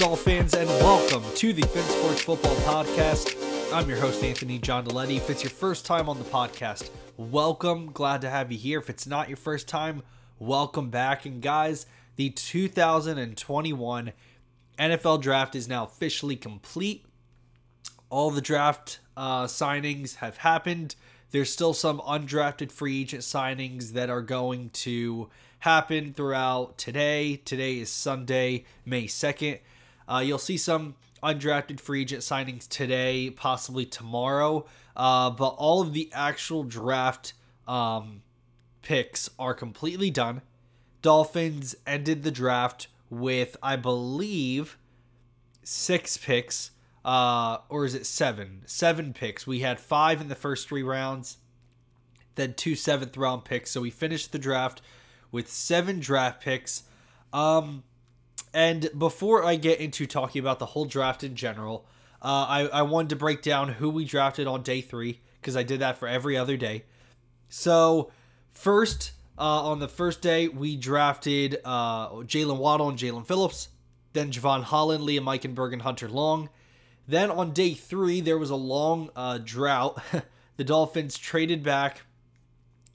Up, Dolphins, and welcome to the Fin Sports Football Podcast. I'm your host, Anthony John Deletti. If it's your first time on the podcast, welcome. Glad to have you here. If it's not your first time, welcome back. And guys, the 2021 NFL Draft is now officially complete. All the draft uh, signings have happened. There's still some undrafted free agent signings that are going to happen throughout today. Today is Sunday, May 2nd. Uh, you'll see some undrafted free agent signings today, possibly tomorrow. Uh, but all of the actual draft um, picks are completely done. Dolphins ended the draft with, I believe, six picks uh, or is it seven? Seven picks. We had five in the first three rounds, then two seventh round picks. So we finished the draft with seven draft picks. Um, and before I get into talking about the whole draft in general, uh, I, I wanted to break down who we drafted on day three because I did that for every other day. So, first, uh, on the first day, we drafted uh, Jaylen Waddle and Jaelan Phillips, then Jevon Holland, Liam Eichenberg, and Hunter Long. Then on day three, there was a long uh, drought. the Dolphins traded back.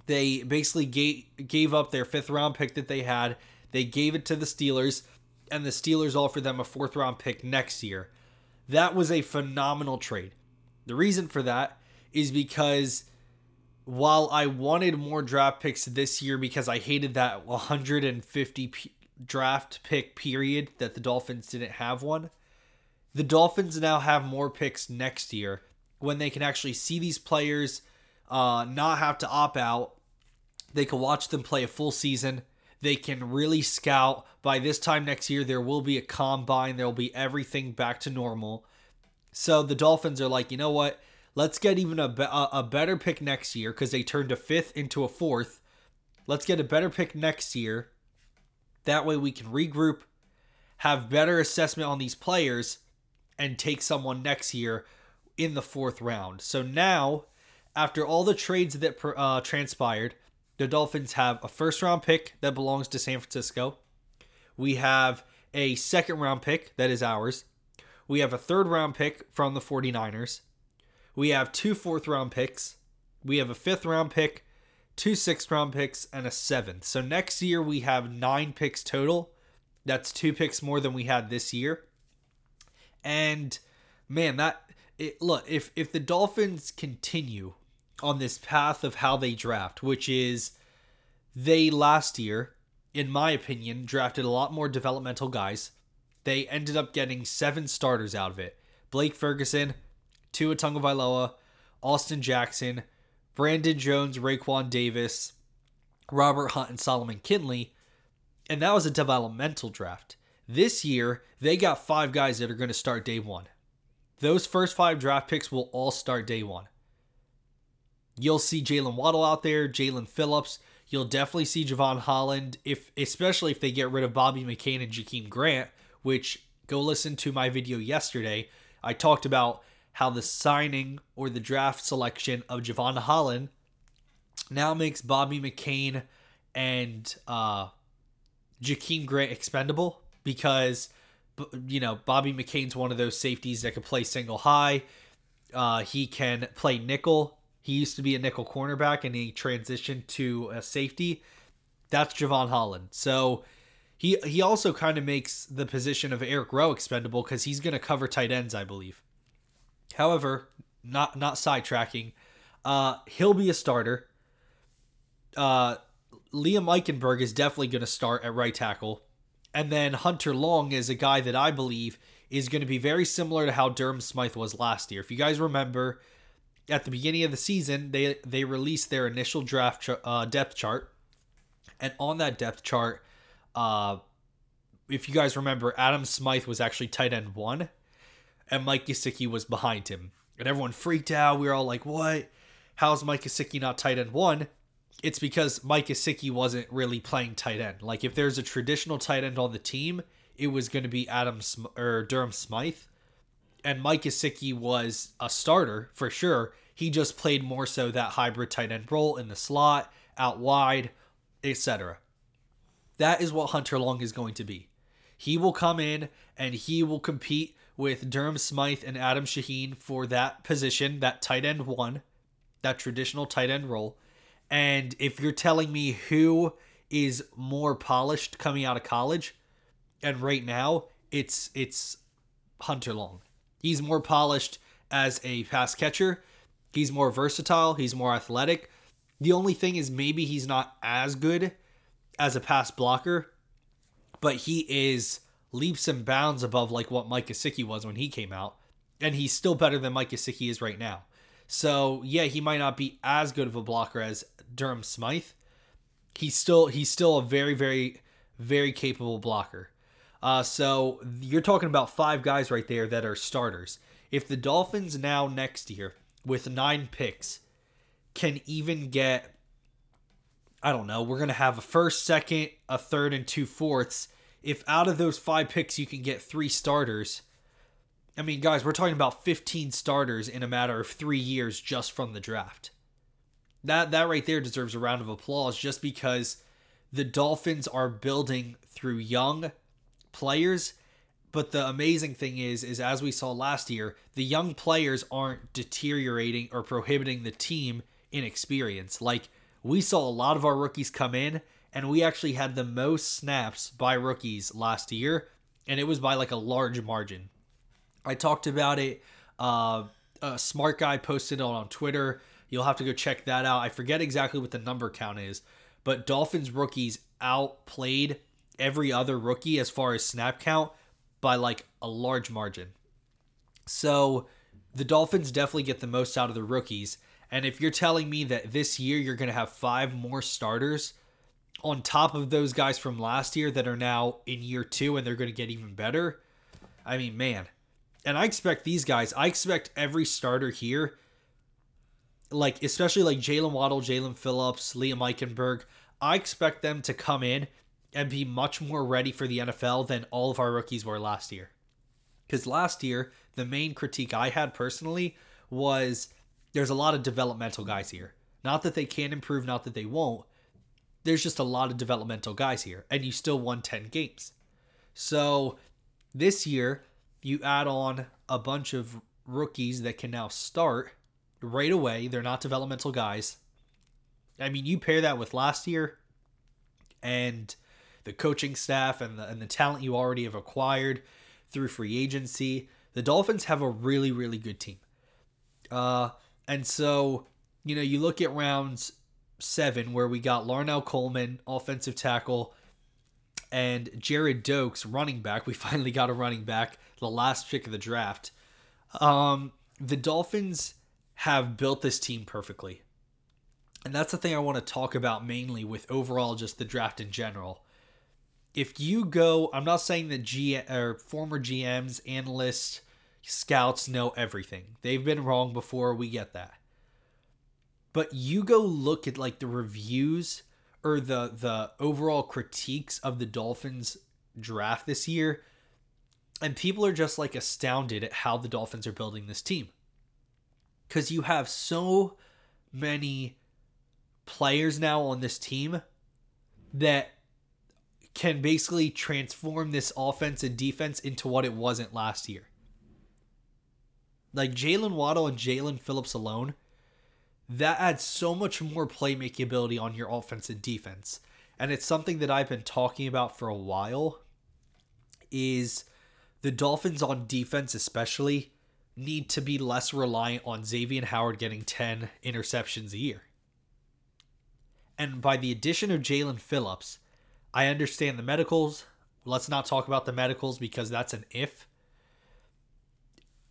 They basically gave, gave up their fifth round pick that they had. They gave it to the Steelers, and the Steelers offered them a fourth round pick next year. That was a phenomenal trade. The reason for that is because while I wanted more draft picks this year because I hated that 150 p- draft pick period that the Dolphins didn't have one the Dolphins now have more picks next year when they can actually see these players uh, not have to opt out. They can watch them play a full season. They can really scout. By this time next year, there will be a combine. There will be everything back to normal. So the Dolphins are like, you know what? Let's get even a, be- a better pick next year because they turned a fifth into a fourth. Let's get a better pick next year. That way we can regroup, have better assessment on these players, and take someone next year in the fourth round. So now, after all the trades that uh, transpired, the Dolphins have a first round pick that belongs to San Francisco. We have a second round pick that is ours. We have a third round pick from the 49ers. We have two fourth round picks. We have a fifth round pick, two sixth round picks, and a seventh. So next year we have nine picks total. That's two picks more than we had this year. And man, that it, look if if the Dolphins continue on this path of how they draft, which is they last year, in my opinion, drafted a lot more developmental guys. They ended up getting seven starters out of it. Blake Ferguson, Tua Tagovailoa, Austin Jackson, Brandon Jones, Raekwon Davis, Robert Hunt, and Solomon Kindley. And that was a developmental draft. This year, they got five guys that are going to start day one. Those first five draft picks will all start day one. You'll see Jaylen Waddle out there, Jaelan Phillips. You'll definitely see Jevon Holland, if especially if they get rid of Bobby McCain and Jakeem Grant, which go listen to my video yesterday. I talked about how the signing or the draft selection of Jevon Holland now makes Bobby McCain and uh, Jakeem Grant expendable because you know Bobby McCain's one of those safeties that can play single high. Uh, he can play nickel. He used to be a nickel cornerback and he transitioned to a safety. That's Jevon Holland. So he he also kind of makes the position of Eric Rowe expendable because he's going to cover tight ends, I believe. However, not not sidetracking, uh, he'll be a starter. Uh, Liam Eichenberg is definitely going to start at right tackle. And then Hunter Long is a guy that I believe is going to be very similar to how Durham Smythe was last year. If you guys remember, at the beginning of the season, they they released their initial draft uh, depth chart, and on that depth chart, uh, if you guys remember, Adam Smythe was actually tight end one, and Mike Gesicki was behind him, and everyone freaked out. We were all like, "What? How's Mike Gesicki not tight end one?" it's because Mike Gesicki wasn't really playing tight end. Like if there's a traditional tight end on the team, it was going to be Adam Sm- or Durham Smythe, and Mike Gesicki was a starter for sure. He just played more so that hybrid tight end role in the slot, out wide, etc. That is what Hunter Long is going to be. He will come in and he will compete with Durham Smythe and Adam Shaheen for that position, that tight end one, that traditional tight end role. And if you're telling me who is more polished coming out of college, and right now it's it's Hunter Long. He's more polished as a pass catcher. He's more versatile. He's more athletic. The only thing is maybe he's not as good as a pass blocker, but he is leaps and bounds above like what Mike Gesicki was when he came out, and he's still better than Mike Gesicki is right now. So yeah, he might not be as good of a blocker as Durham Smythe. He's still he's still a very very very capable blocker. Uh, so you're talking about five guys right there that are starters. If the Dolphins now next year with nine picks can even get I don't know, we're going to have a first, second, a third, and two fourths. If out of those five picks you can get three starters, I mean, guys, we're talking about 15 starters in a matter of three years just from the draft. That that right there deserves a round of applause just because the Dolphins are building through young players. But the amazing thing is, is as we saw last year, the young players aren't deteriorating or prohibiting the team in experience. Like we saw a lot of our rookies come in, and we actually had the most snaps by rookies last year, and it was by like a large margin. I talked about it. Uh, a smart guy posted it on Twitter. You'll have to go check that out. I forget exactly what the number count is, but Dolphins rookies outplayed every other rookie as far as snap count by like a large margin. So the Dolphins definitely get the most out of the rookies. And if you're telling me that this year you're going to have five more starters on top of those guys from last year that are now in year two and they're going to get even better, I mean, man. And I expect these guys, I expect every starter here, like especially like Jaylen Waddle, Jaelan Phillips, Liam Eichenberg, I expect them to come in and be much more ready for the NFL than all of our rookies were last year. Because last year, the main critique I had personally was there's a lot of developmental guys here. Not that they can't improve, not that they won't. There's just a lot of developmental guys here, and you still won 10 games. So this year, you add on a bunch of rookies that can now start right away. They're not developmental guys. I mean, you pair that with last year and the coaching staff and the, and the talent you already have acquired through free agency. The Dolphins have a really, really good team. Uh, and so, you know, you look at rounds seven where we got Larnel Coleman, offensive tackle, and Gerrid Doaks, running back. We finally got a running back, the last pick of the draft. Um, the Dolphins have built this team perfectly. And that's the thing I want to talk about mainly with overall just the draft in general. If you go, I'm not saying that G or former GMs, analysts, scouts know everything. They've been wrong before, we get that. But you go look at like the reviews or the the overall critiques of the Dolphins draft this year and people are just like astounded at how the Dolphins are building this team. Cuz you have so many players now on this team that can basically transform this offense and defense into what it wasn't last year like Jaylen Waddle and Jaelan Phillips alone, that adds so much more playmaking ability on your offense and defense. And it's something that I've been talking about for a while is the Dolphins on defense especially need to be less reliant on Xavier Howard getting 10 interceptions a year. And by the addition of Jaelan Phillips, I understand the medicals. Let's not talk about the medicals because that's an if.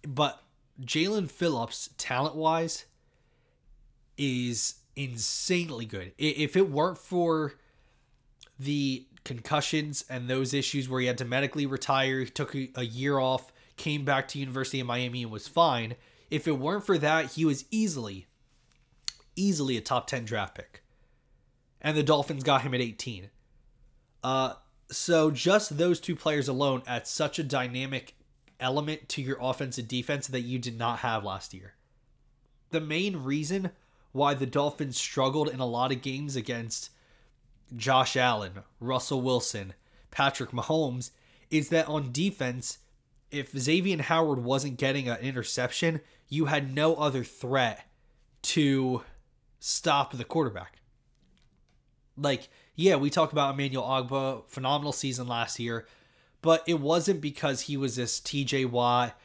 But Jaelan Phillips, talent wise, is insanely good. If it weren't for the concussions and those issues where he had to medically retire, he took a year off, came back to University of Miami and was fine. If it weren't for that, he was easily, easily a top 10 draft pick. And the Dolphins got him at 18. Uh, so just those two players alone add such a dynamic element to your offense and defense that you did not have last year. The main reason why the Dolphins struggled in a lot of games against Josh Allen, Russell Wilson, Patrick Mahomes is that on defense, if Xavier Howard wasn't getting an interception, you had no other threat to stop the quarterback. Like, yeah, we talk about Emmanuel Ogbah, phenomenal season last year, but it wasn't because he was this TJ Watt,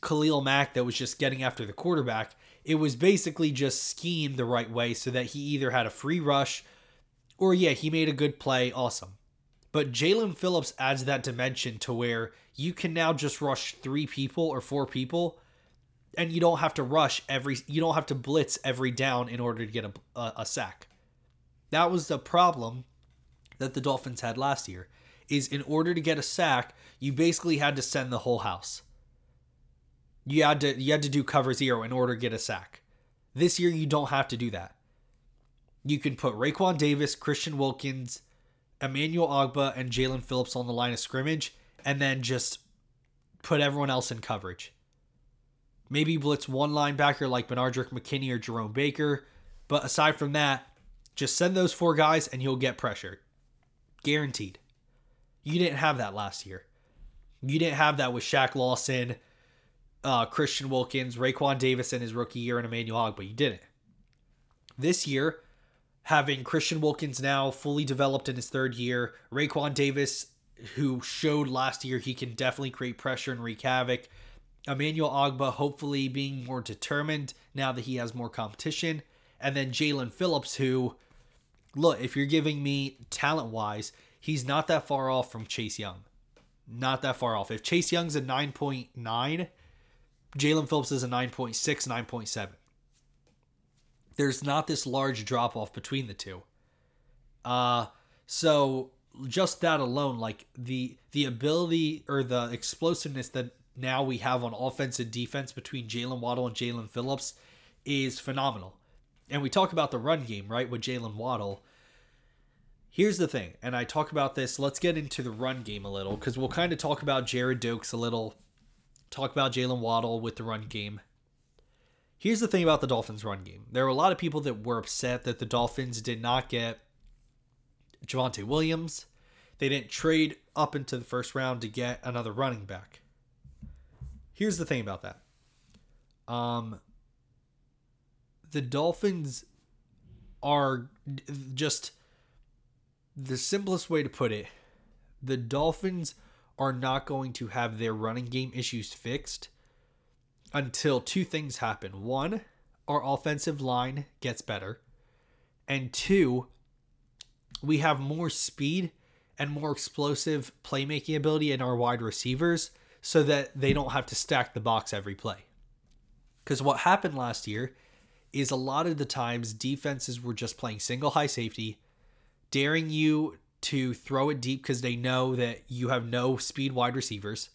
Khalil Mack that was just getting after the quarterback. It was basically just schemed the right way so that he either had a free rush or, yeah, he made a good play. Awesome. But Jaelan Phillips adds that dimension to where you can now just rush three people or four people and you don't have to rush every you don't have to blitz every down in order to get a, a, a sack that was the problem that the dolphins had last year is in order to get a sack you basically had to send the whole house you had to you had to do cover zero in order to get a sack this year you don't have to do that you can put Raekwon Davis, Christian Wilkins, Emmanuel Ogbah, and Jaelan Phillips on the line of scrimmage, and then just put everyone else in coverage. Maybe blitz one linebacker like Benardrick McKinney or Jerome Baker. But aside from that, just send those four guys and you'll get pressured. Guaranteed. You didn't have that last year. You didn't have that with Shaq Lawson, uh, Christian Wilkins, Raekwon Davis in his rookie year, and Emmanuel Ogbah. You didn't. This year, having Christian Wilkins now fully developed in his third year, Raekwon Davis, who showed last year he can definitely create pressure and wreak havoc, Emmanuel Ogbah hopefully being more determined now that he has more competition. And then Jaelan Phillips, who, look, if you're giving me talent wise, he's not that far off from Chase Young. Not that far off. If Chase Young's a 9.9, Jaelan Phillips is a 9.6, 9.7. There's not this large drop off between the two. Uh, so just that alone, like the the ability or the explosiveness that now we have on offense and defense between Jaylen Waddle and Jaelan Phillips is phenomenal. And we talk about the run game, right, with Jaylen Waddle. Here's the thing, and I talk about this. Let's get into the run game a little because we'll kind of talk about Gerrid Doaks a little, talk about Jaylen Waddle with the run game. Here's the thing about the Dolphins' run game. There were a lot of people that were upset that the Dolphins did not get Javonte Williams. They didn't trade up into the first round to get another running back. Here's the thing about that. Um, the Dolphins are just the simplest way to put it. The Dolphins are not going to have their running game issues fixed until two things happen. One, our offensive line gets better. And two, we have more speed and more explosive playmaking ability in our wide receivers so that they don't have to stack the box every play. Because what happened last year is a lot of the times defenses were just playing single high safety, daring you to throw it deep because they know that you have no speed wide receivers.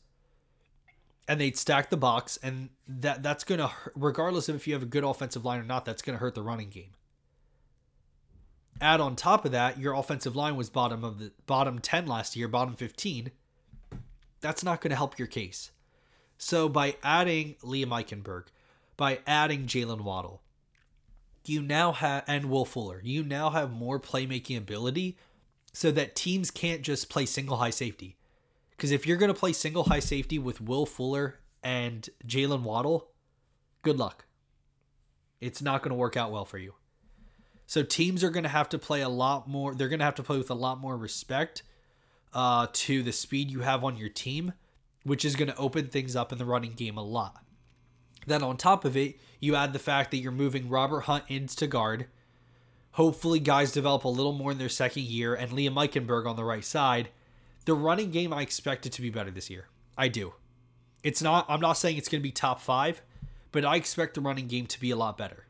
And they'd stack the box, and that that's gonna regardless of if you have a good offensive line or not, that's gonna hurt the running game. Add on top of that, your offensive line was bottom of the bottom 10 last year, bottom 15 that's not to help your case. So by adding Liam Eichenberg, by adding Jaylen Waddle, you now have and Will Fuller, you now have more playmaking ability so that teams can't just play single high safety. Because if you're going to play single high safety with Will Fuller and Jaylen Waddle, good luck. It's not going to work out well for you. So teams are going to have to play a lot more. They're going to have to play with a lot more respect uh, to the speed you have on your team, which is going to open things up in the running game a lot. Then on top of it, you add the fact that you're moving Robert Hunt into guard. Hopefully, guys develop a little more in their second year, and Liam Eichenberg on the right side. The running game, I expect it to be better this year. I do. It's not. I'm not saying it's going to be top five, but I expect the running game to be a lot better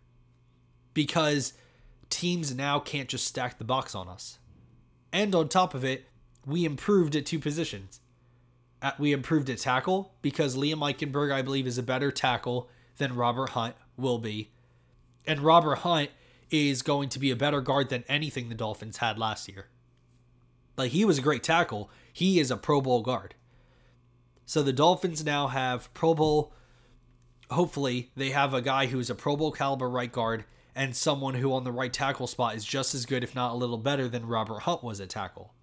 because teams now can't just stack the box on us. And on top of it, we improved at two positions. We improved at tackle because Liam Eichenberg, I believe, is a better tackle than Robert Hunt will be. And Robert Hunt is going to be a better guard than anything the Dolphins had last year. Like, he was a great tackle. He is a Pro Bowl guard. So the Dolphins now have Pro Bowl. Hopefully, they have a guy who's a Pro Bowl caliber right guard and someone who on the right tackle spot is just as good, if not a little better, than Robert Hunt was at tackle.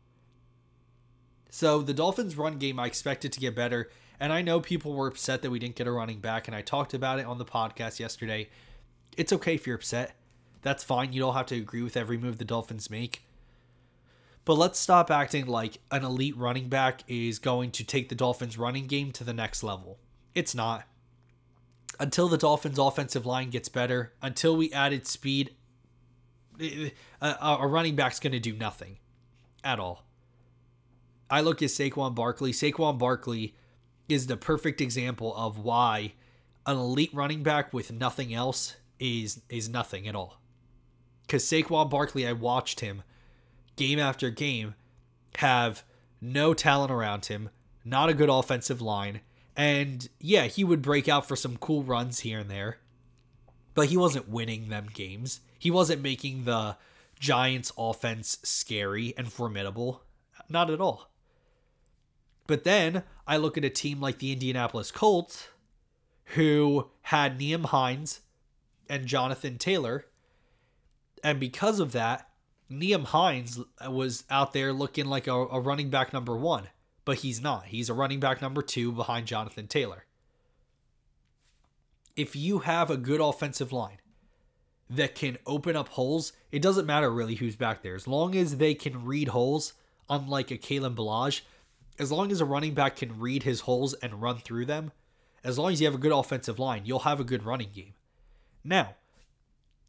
So the Dolphins' run game, I expected to get better. And I know people were upset that we didn't get a running back, and I talked about it on the podcast yesterday. It's okay if you're upset. That's fine. You don't have to agree with every move the Dolphins make. But let's stop acting like an elite running back is going to take the Dolphins' running game to the next level. It's not. Until the Dolphins' offensive line gets better, until we added speed, eh, eh, a, a running back's going to do nothing at all. I look at Saquon Barkley. Saquon Barkley is the perfect example of why an elite running back with nothing else is is nothing at all. Because Saquon Barkley, I watched him game after game have no talent around him, not a good offensive line, and yeah, he would break out for some cool runs here and there, but he wasn't winning them games. He wasn't making the Giants offense scary and formidable. Not at all. But then I look at a team like the Indianapolis Colts, who had Nyheim Hines and Jonathan Taylor. And because of that, Nyheim Hines was out there looking like a, a running back number one, but he's not. He's a running back number two behind Jonathan Taylor. If you have a good offensive line that can open up holes, it doesn't matter really who's back there. As long as they can read holes, unlike a Kalen Ballage, as long as a running back can read his holes and run through them, as long as you have a good offensive line, you'll have a good running game. Now,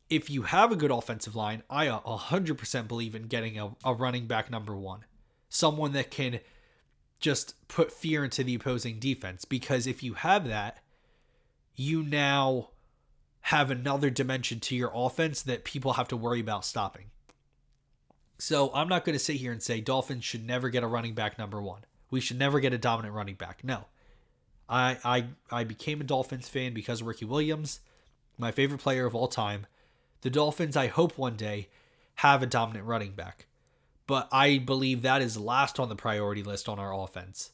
if you have a good offensive line, I uh, 100% believe in getting a, a running back number one. Someone that can just put fear into the opposing defense. Because if you have that, you now have another dimension to your offense that people have to worry about stopping. So I'm not going to sit here and say Dolphins should never get a running back number one. We should never get a dominant running back. No. I I I became a Dolphins fan because of Ricky Williams, my favorite player of all time. The Dolphins, I hope one day, have a dominant running back. But I believe that is last on the priority list on our offense.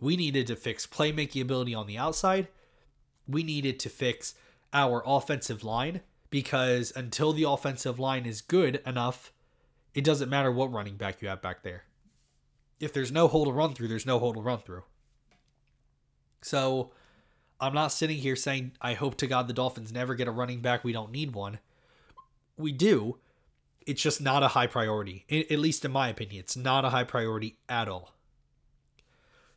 We needed to fix playmaking ability on the outside. We needed to fix our offensive line because until the offensive line is good enough, it doesn't matter what running back you have back there if there's no hole to run through, there's no hole to run through. So I'm not sitting here saying I hope to God the Dolphins never get a running back. We don't need one. We do. It's just not a high priority. At least in my opinion, it's not a high priority at all.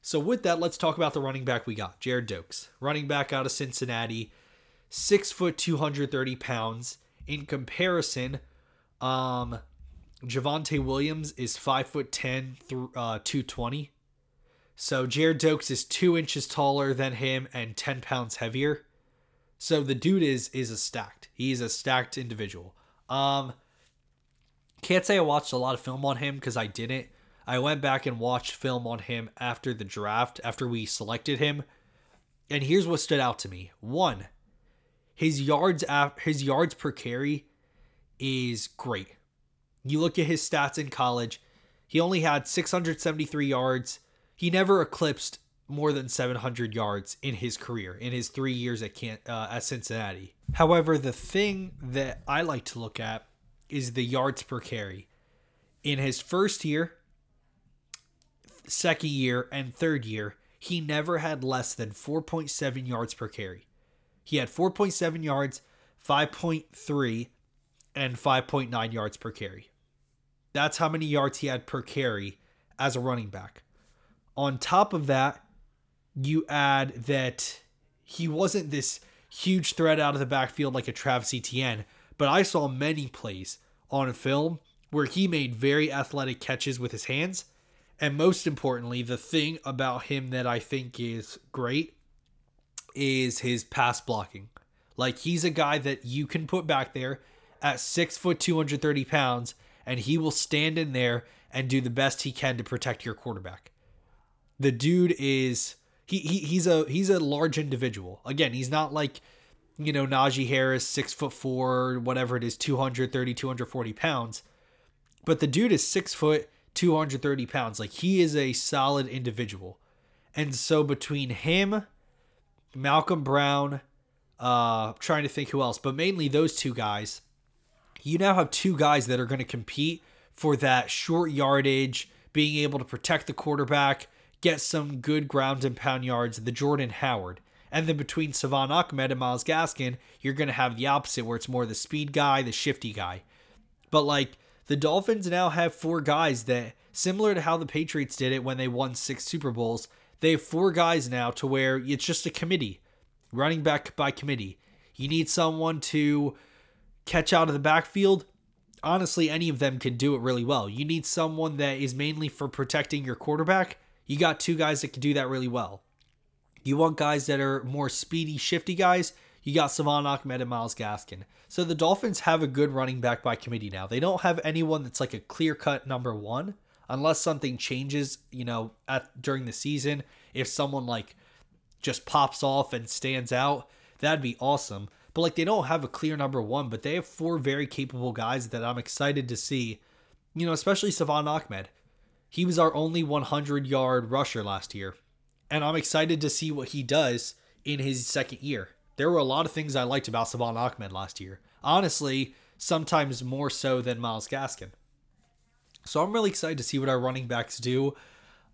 So with that, let's talk about the running back we got, Gerrid Doaks, running back out of Cincinnati, six foot, two hundred thirty pounds. In comparison, um, Javonte Williams is five foot ten uh, two twenty. So Gerrid Doaks is two inches taller than him and ten pounds heavier. So the dude is is a stacked. He's a stacked individual. Um, can't say I watched a lot of film on him because I didn't. I went back and watched film on him after the draft, after we selected him, and here's what stood out to me. One, his yards his yards per carry is great. You look at his stats in college, he only had 673 yards. He never eclipsed more than 700 yards in his career in his three years at Can- uh, at Cincinnati. However, the thing that I like to look at is the yards per carry. In his first year, second year, and third year, he never had less than 4.7 yards per carry. He had 4.7 yards, 5.3, and 5.9 yards per carry. That's how many yards he had per carry as a running back. On top of that, you add that he wasn't this huge threat out of the backfield like a Travis Etienne, but I saw many plays on film where he made very athletic catches with his hands. And most importantly, the thing about him that I think is great is his pass blocking. Like he's a guy that you can put back there at six foot, 230 pounds, and he will stand in there and do the best he can to protect your quarterback. The dude is he, he he's a he's a large individual. Again, he's not like you know Najee Harris, six foot four, whatever it is, 230, 240 pounds. But the dude is six foot, 230 pounds. Like he is a solid individual. And so between him, Malcolm Brown, uh, trying to think who else, but mainly those two guys, you now have two guys that are going to compete for that short yardage, being able to protect the quarterback, get some good ground and pound yards, the Jordan Howard. And then between Salvon Ahmed and Myles Gaskin, you're going to have the opposite where it's more the speed guy, the shifty guy. But like the Dolphins now have four guys that, similar to how the Patriots did it when they won six Super Bowls, they have four guys now to where it's just a committee, running back by committee. You need someone to catch out of the backfield. Honestly, any of them can do it really well. You need someone that is mainly for protecting your quarterback. You got two guys that can do that really well. You want guys that are more speedy, shifty guys. You got Salvon Ahmed and Myles Gaskin. So the Dolphins have a good running back by committee now. They don't have anyone that's like a clear cut number one, unless something changes, you know, at during the season. If someone like just pops off and stands out, that'd be awesome. But like they don't have a clear number one, but they have four very capable guys that I'm excited to see. You know, especially Salvon Ahmed. He was our only 100 yard rusher last year and I'm excited to see what he does in his second year. There were a lot of things I liked about Salvon Ahmed last year. Honestly, sometimes more so than Myles Gaskin. So I'm really excited to see what our running backs do.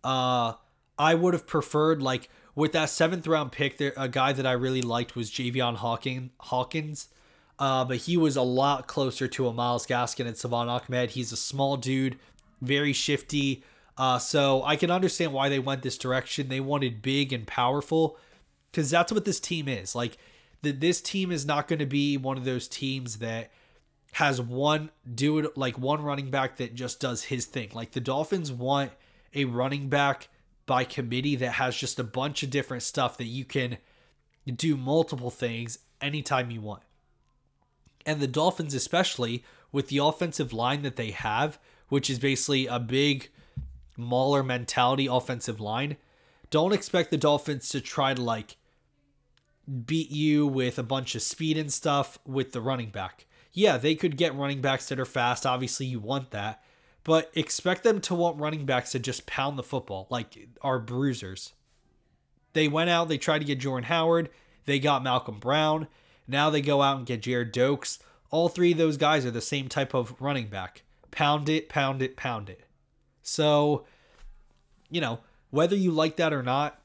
Uh, I would have preferred like with that seventh round pick, there a guy that I really liked was Javian Hawking, Hawkins. Uh, but he was a lot closer to a Myles Gaskin and Salvon Ahmed. He's a small dude, very shifty, uh, so I can understand why they went this direction. They wanted big and powerful because that's what this team is. Like, the, this team is not going to be one of those teams that has one dude, like one running back that just does his thing. Like the Dolphins want a running back by committee that has just a bunch of different stuff that you can do multiple things anytime you want. And the Dolphins, especially with the offensive line that they have, which is basically a big mauler mentality offensive line. Don't expect the Dolphins to try to like beat you with a bunch of speed and stuff with the running back. Yeah, they could get running backs that are fast. Obviously, you want that. But expect them to want running backs to just pound the football, like our bruisers. They went out, they tried to get Jordan Howard, they got Malcolm Brown. Now they go out and get Gerrid Doaks. All three of those guys are the same type of running back. Pound it, pound it, pound it. So, you know, whether you like that or not,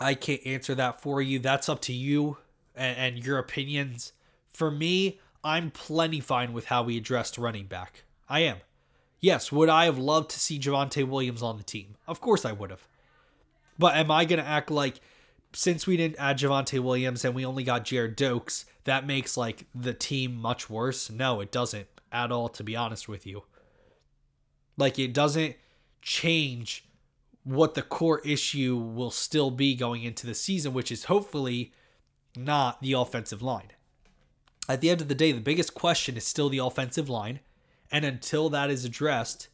I can't answer that for you. That's up to you and, and your opinions. For me, I'm plenty fine with how we addressed running back. I am. Yes, would I have loved to see Javonte Williams on the team? Of course I would have. But am I going to act like since we didn't add Javonte Williams and we only got Gerrid Doaks, that makes like the team much worse? No, it doesn't at all, to be honest with you. Like it doesn't change what the core issue will still be going into the season, which is hopefully not the offensive line. At the end of the day, the biggest question is still the offensive line. And until that is addressed,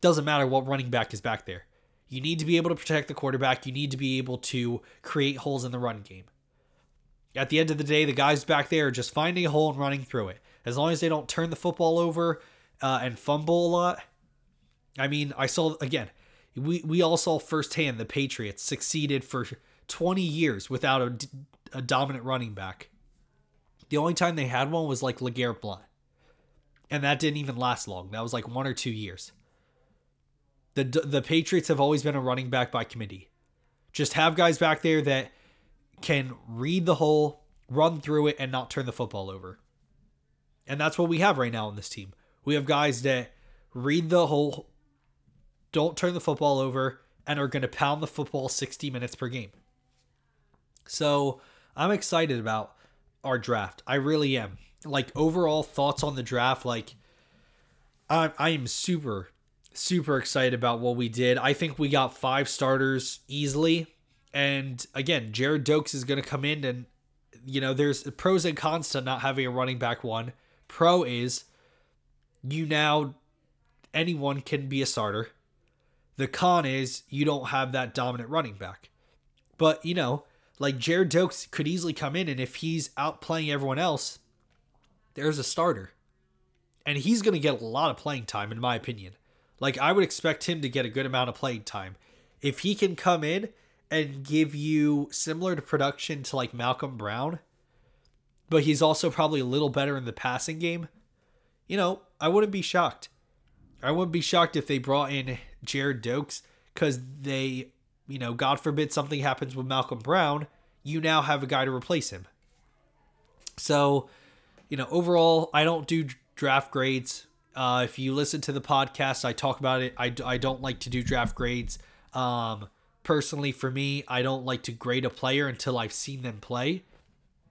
doesn't matter what running back is back there. You need to be able to protect the quarterback. You need to be able to create holes in the run game. At the end of the day, the guys back there are just finding a hole and running through it. As long as they don't turn the football over uh, and fumble a lot, I mean, I saw again. We we all saw firsthand the Patriots succeeded for 20 years without a, a dominant running back. The only time they had one was like LeGarrette Blunt. And that didn't even last long. That was like one or two years. The the Patriots have always been a running back by committee. Just have guys back there that can read the hole, run through it, and not turn the football over. And that's what we have right now on this team. We have guys that read the whole don't turn the football over, and are going to pound the football 60 minutes per game. So I'm excited about our draft. I really am. Like overall thoughts on the draft, like I I am super super excited about what we did. I think we got five starters easily. And again, Gerrid Doaks is going to come in and you know, there's pros and cons to not having a running back one. Pro is you now anyone can be a starter. The con is you don't have that dominant running back. But, you know, like Gerrid Doaks could easily come in, and if he's outplaying everyone else, there's a starter. And he's going to get a lot of playing time, in my opinion. Like, I would expect him to get a good amount of playing time. If he can come in and give you similar to production to like Malcolm Brown, but he's also probably a little better in the passing game, you know, I wouldn't be shocked. I wouldn't be shocked if they brought in Gerrid Doaks because they, you know, God forbid something happens with Malcolm Brown, you now have a guy to replace him. So, you know, overall, I don't do draft grades. Uh, if you listen to the podcast, I talk about it. I, I don't like to do draft grades. Um, personally, for me, I don't like to grade a player until I've seen them play.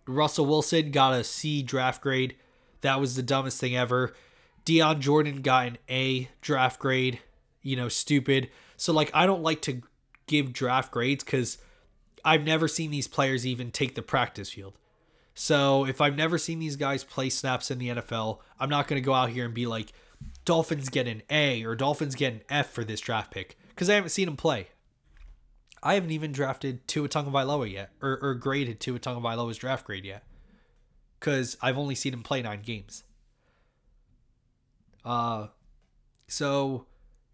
Russell Wilson got a C draft grade. That was the dumbest thing ever. Dion Jordan got an A draft grade. You know, stupid. So, like, I don't like to give draft grades because I've never seen these players even take the practice field. So if I've never seen these guys play snaps in the NFL, I'm not going to go out here and be like, Dolphins get an A or Dolphins get an F for this draft pick because I haven't seen them play. I haven't even drafted Tua Tagovailoa yet, or, or graded Tua Tagovailoa's draft grade yet, because I've only seen him play nine games. Uh, so,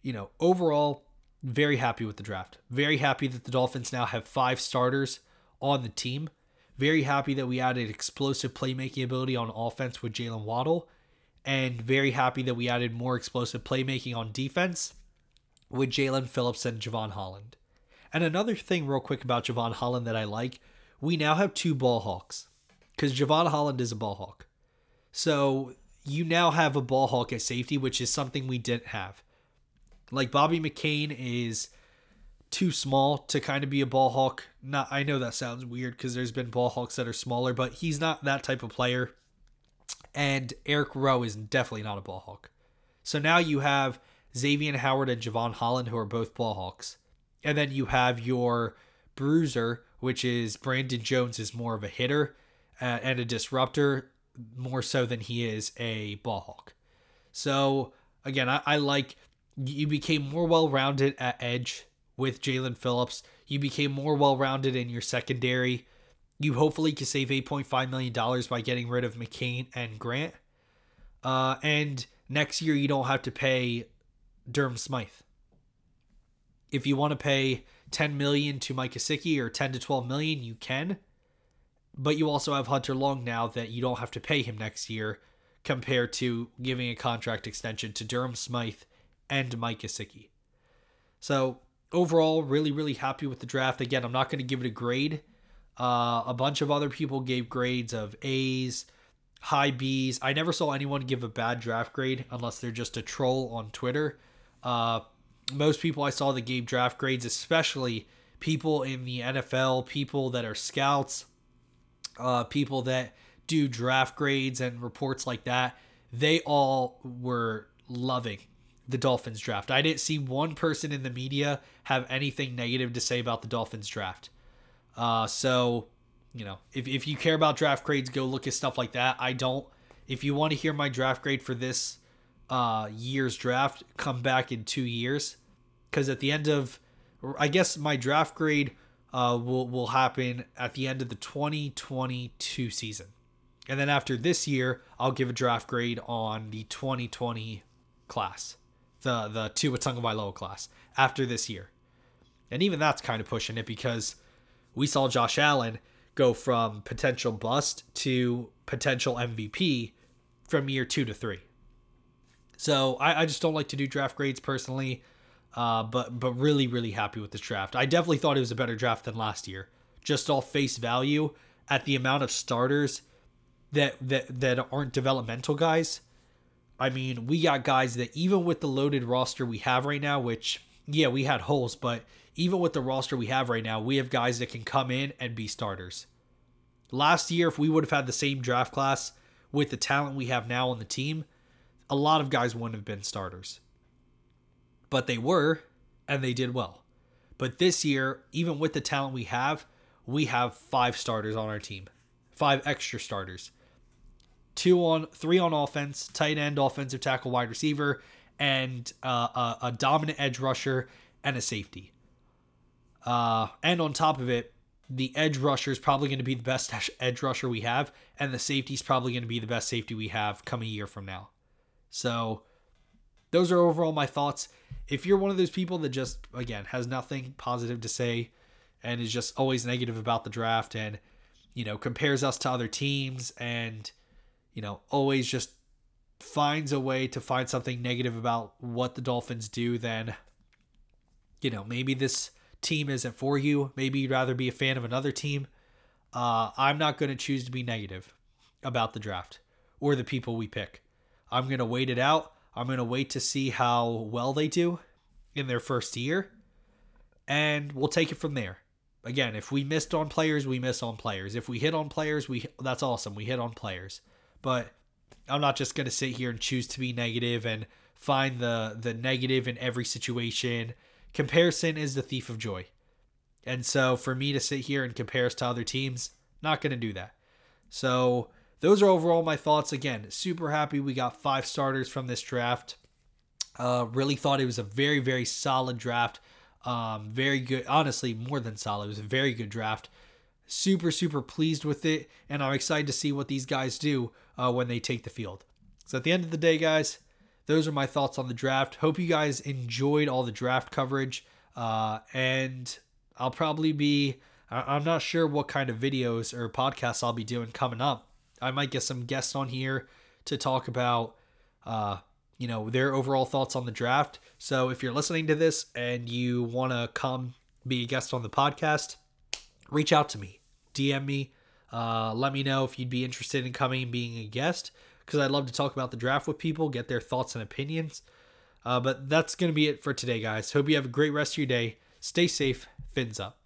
you know, overall, very happy with the draft. Very happy that the Dolphins now have five starters on the team. Very happy that we added explosive playmaking ability on offense with Jaylen Waddle. And very happy that we added more explosive playmaking on defense with Jaelan Phillips and Jevon Holland. And another thing, real quick, about Jevon Holland that I like we now have two ball hawks because Jevon Holland is a ball hawk. So you now have a ball hawk at safety, which is something we didn't have. Like Bobby McCain is too small to kind of be a ball hawk. Not I know that sounds weird because there's been ball hawks that are smaller, but he's not that type of player. And Eric Rowe is definitely not a ball hawk. So now you have Xavier Howard and Jevon Holland, who are both ball hawks. And then you have your bruiser, which is Brandon Jones, is more of a hitter uh, and a disruptor, more so than he is a ball hawk. So again, I, I like you became more well rounded at edge with Jaelan Phillips. You became more well rounded in your secondary. You hopefully can save $8.5 million by getting rid of McCain and Grant. Uh, and next year, you don't have to pay Durham Smythe. If you want to pay 10 million to Mike Gesicki or 10 to 12 million, you can. But you also have Hunter Long now that you don't have to pay him next year compared to giving a contract extension to Durham Smythe and Mike Gesicki. So overall, really, really happy with the draft. Again, I'm not going to give it a grade. Uh, a bunch of other people gave grades of A's, high B's. I never saw anyone give a bad draft grade unless they're just a troll on Twitter. Uh, most people I saw that gave draft grades, especially people in the NFL, people that are scouts, uh, people that do draft grades and reports like that, they all were loving the Dolphins draft. I didn't see one person in the media have anything negative to say about the Dolphins draft. Uh, so, you know, if, if you care about draft grades, go look at stuff like that. I don't. If you want to hear my draft grade for this uh, year's draft, come back in two years. Because at the end of, I guess my draft grade uh, will, will happen at the end of the 2022 season. And then after this year, I'll give a draft grade on the 2020 class the the Tua Tagovailoa class after this year. And even that's kind of pushing it because we saw Josh Allen go from potential bust to potential MVP from year two to three. So I, I just don't like to do draft grades personally, uh, but but really really happy with this draft. I definitely thought it was a better draft than last year. Just all face value at the amount of starters that that that aren't developmental guys I mean, we got guys that even with the loaded roster we have right now, which yeah, we had holes, but even with the roster we have right now, we have guys that can come in and be starters. Last year, if we would have had the same draft class with the talent we have now on the team, a lot of guys wouldn't have been starters. But they were, and they did well. But this year, even with the talent we have, we have five starters on our team, five extra starters two on three on offense, tight end, offensive tackle, wide receiver, and uh, a, a, dominant edge rusher and a safety. Uh, and on top of it, the edge rusher is probably going to be the best edge rusher we have, and the safety is probably going to be the best safety we have coming a year from now. So, those are overall my thoughts. If you're one of those people that just, again, has nothing positive to say and is just always negative about the draft and, you know, compares us to other teams and you know, always just finds a way to find something negative about what the Dolphins do, then you know, maybe this team isn't for you. Maybe you'd rather be a fan of another team. Uh, I'm not going to choose to be negative about the draft or the people we pick. I'm going to wait it out. I'm going to wait to see how well they do in their first year, and we'll take it from there. Again, if we missed on players, we miss on players. If we hit on players, we that's awesome. We hit on players. But I'm not just going to sit here and choose to be negative and find the the negative in every situation. Comparison is the thief of joy. And so for me to sit here and compare us to other teams, not going to do that. So those are overall my thoughts. Again, super happy we got five starters from this draft. Uh, really thought it was a very, very solid draft. Um, very good. Honestly, more than solid. It was a very good draft. Super, super pleased with it. And I'm excited to see what these guys do uh, when they take the field. So at the end of the day, guys, those are my thoughts on the draft. Hope you guys enjoyed all the draft coverage. Uh, and I'll probably be, I'm not sure what kind of videos or podcasts I'll be doing coming up. I might get some guests on here to talk about, uh, you know, their overall thoughts on the draft. So if you're listening to this and you want to come be a guest on the podcast, reach out to me, DM me, uh, let me know if you'd be interested in coming and being a guest because I'd love to talk about the draft with people, get their thoughts and opinions. Uh, but that's going to be it for today, guys. Hope you have a great rest of your day. Stay safe. Fins up.